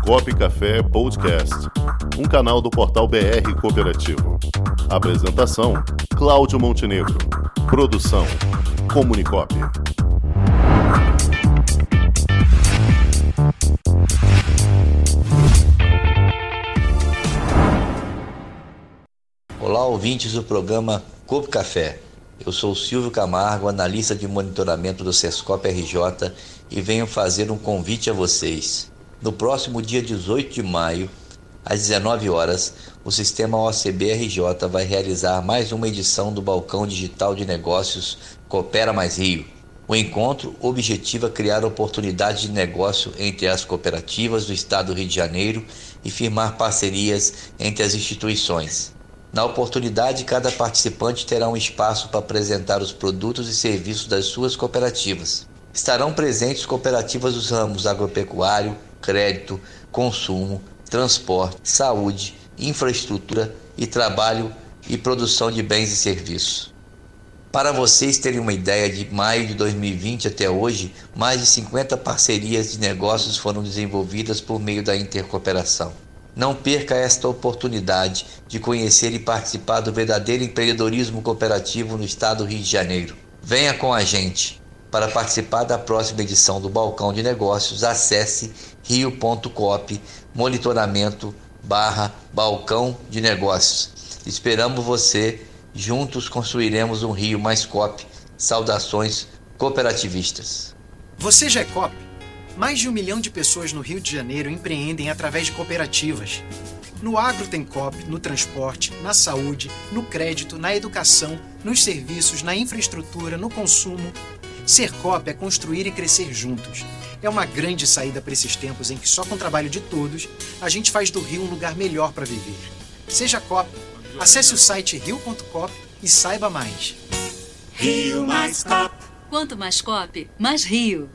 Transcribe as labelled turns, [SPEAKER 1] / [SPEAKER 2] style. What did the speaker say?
[SPEAKER 1] Comunicop Café Podcast, um canal do portal BR Cooperativo. Apresentação: Cláudio Montenegro. Produção: Comunicop.
[SPEAKER 2] Olá, ouvintes do programa Copo Café. Eu sou Silvio Camargo, analista de monitoramento do Sescop RJ e venho fazer um convite a vocês. No próximo dia 18 de maio, às 19 horas, o sistema OCB RJ vai realizar mais uma edição do Balcão Digital de Negócios Coopera Mais Rio. O encontro objetiva criar oportunidades de negócio entre as cooperativas do Estado do Rio de Janeiro e firmar parcerias entre as instituições. Na oportunidade, cada participante terá um espaço para apresentar os produtos e serviços das suas cooperativas. Estarão presentes cooperativas dos ramos agropecuário, crédito, consumo, transporte, saúde, infraestrutura e trabalho e produção de bens e serviços. Para vocês terem uma ideia, de maio de 2020 até hoje, mais de 50 parcerias de negócios foram desenvolvidas por meio da intercooperação. Não perca esta oportunidade de conhecer e participar do verdadeiro empreendedorismo cooperativo no estado do Rio de Janeiro. Venha com a gente. Para participar da próxima edição do Balcão de Negócios, acesse rio.coop monitoramento barra balcão de negócios. Esperamos você. Juntos construiremos um Rio mais COP. Saudações cooperativistas.
[SPEAKER 3] Você já é COP? Mais de um milhão de pessoas no Rio de Janeiro empreendem através de cooperativas. No agro tem COP, no transporte, na saúde, no crédito, na educação, nos serviços, na infraestrutura, no consumo. Ser COP é construir e crescer juntos. É uma grande saída para esses tempos em que só com o trabalho de todos a gente faz do Rio um lugar melhor para viver. Seja COP. Acesse o site rio.cop e saiba mais.
[SPEAKER 4] Rio mais COP. Quanto mais COP, mais Rio.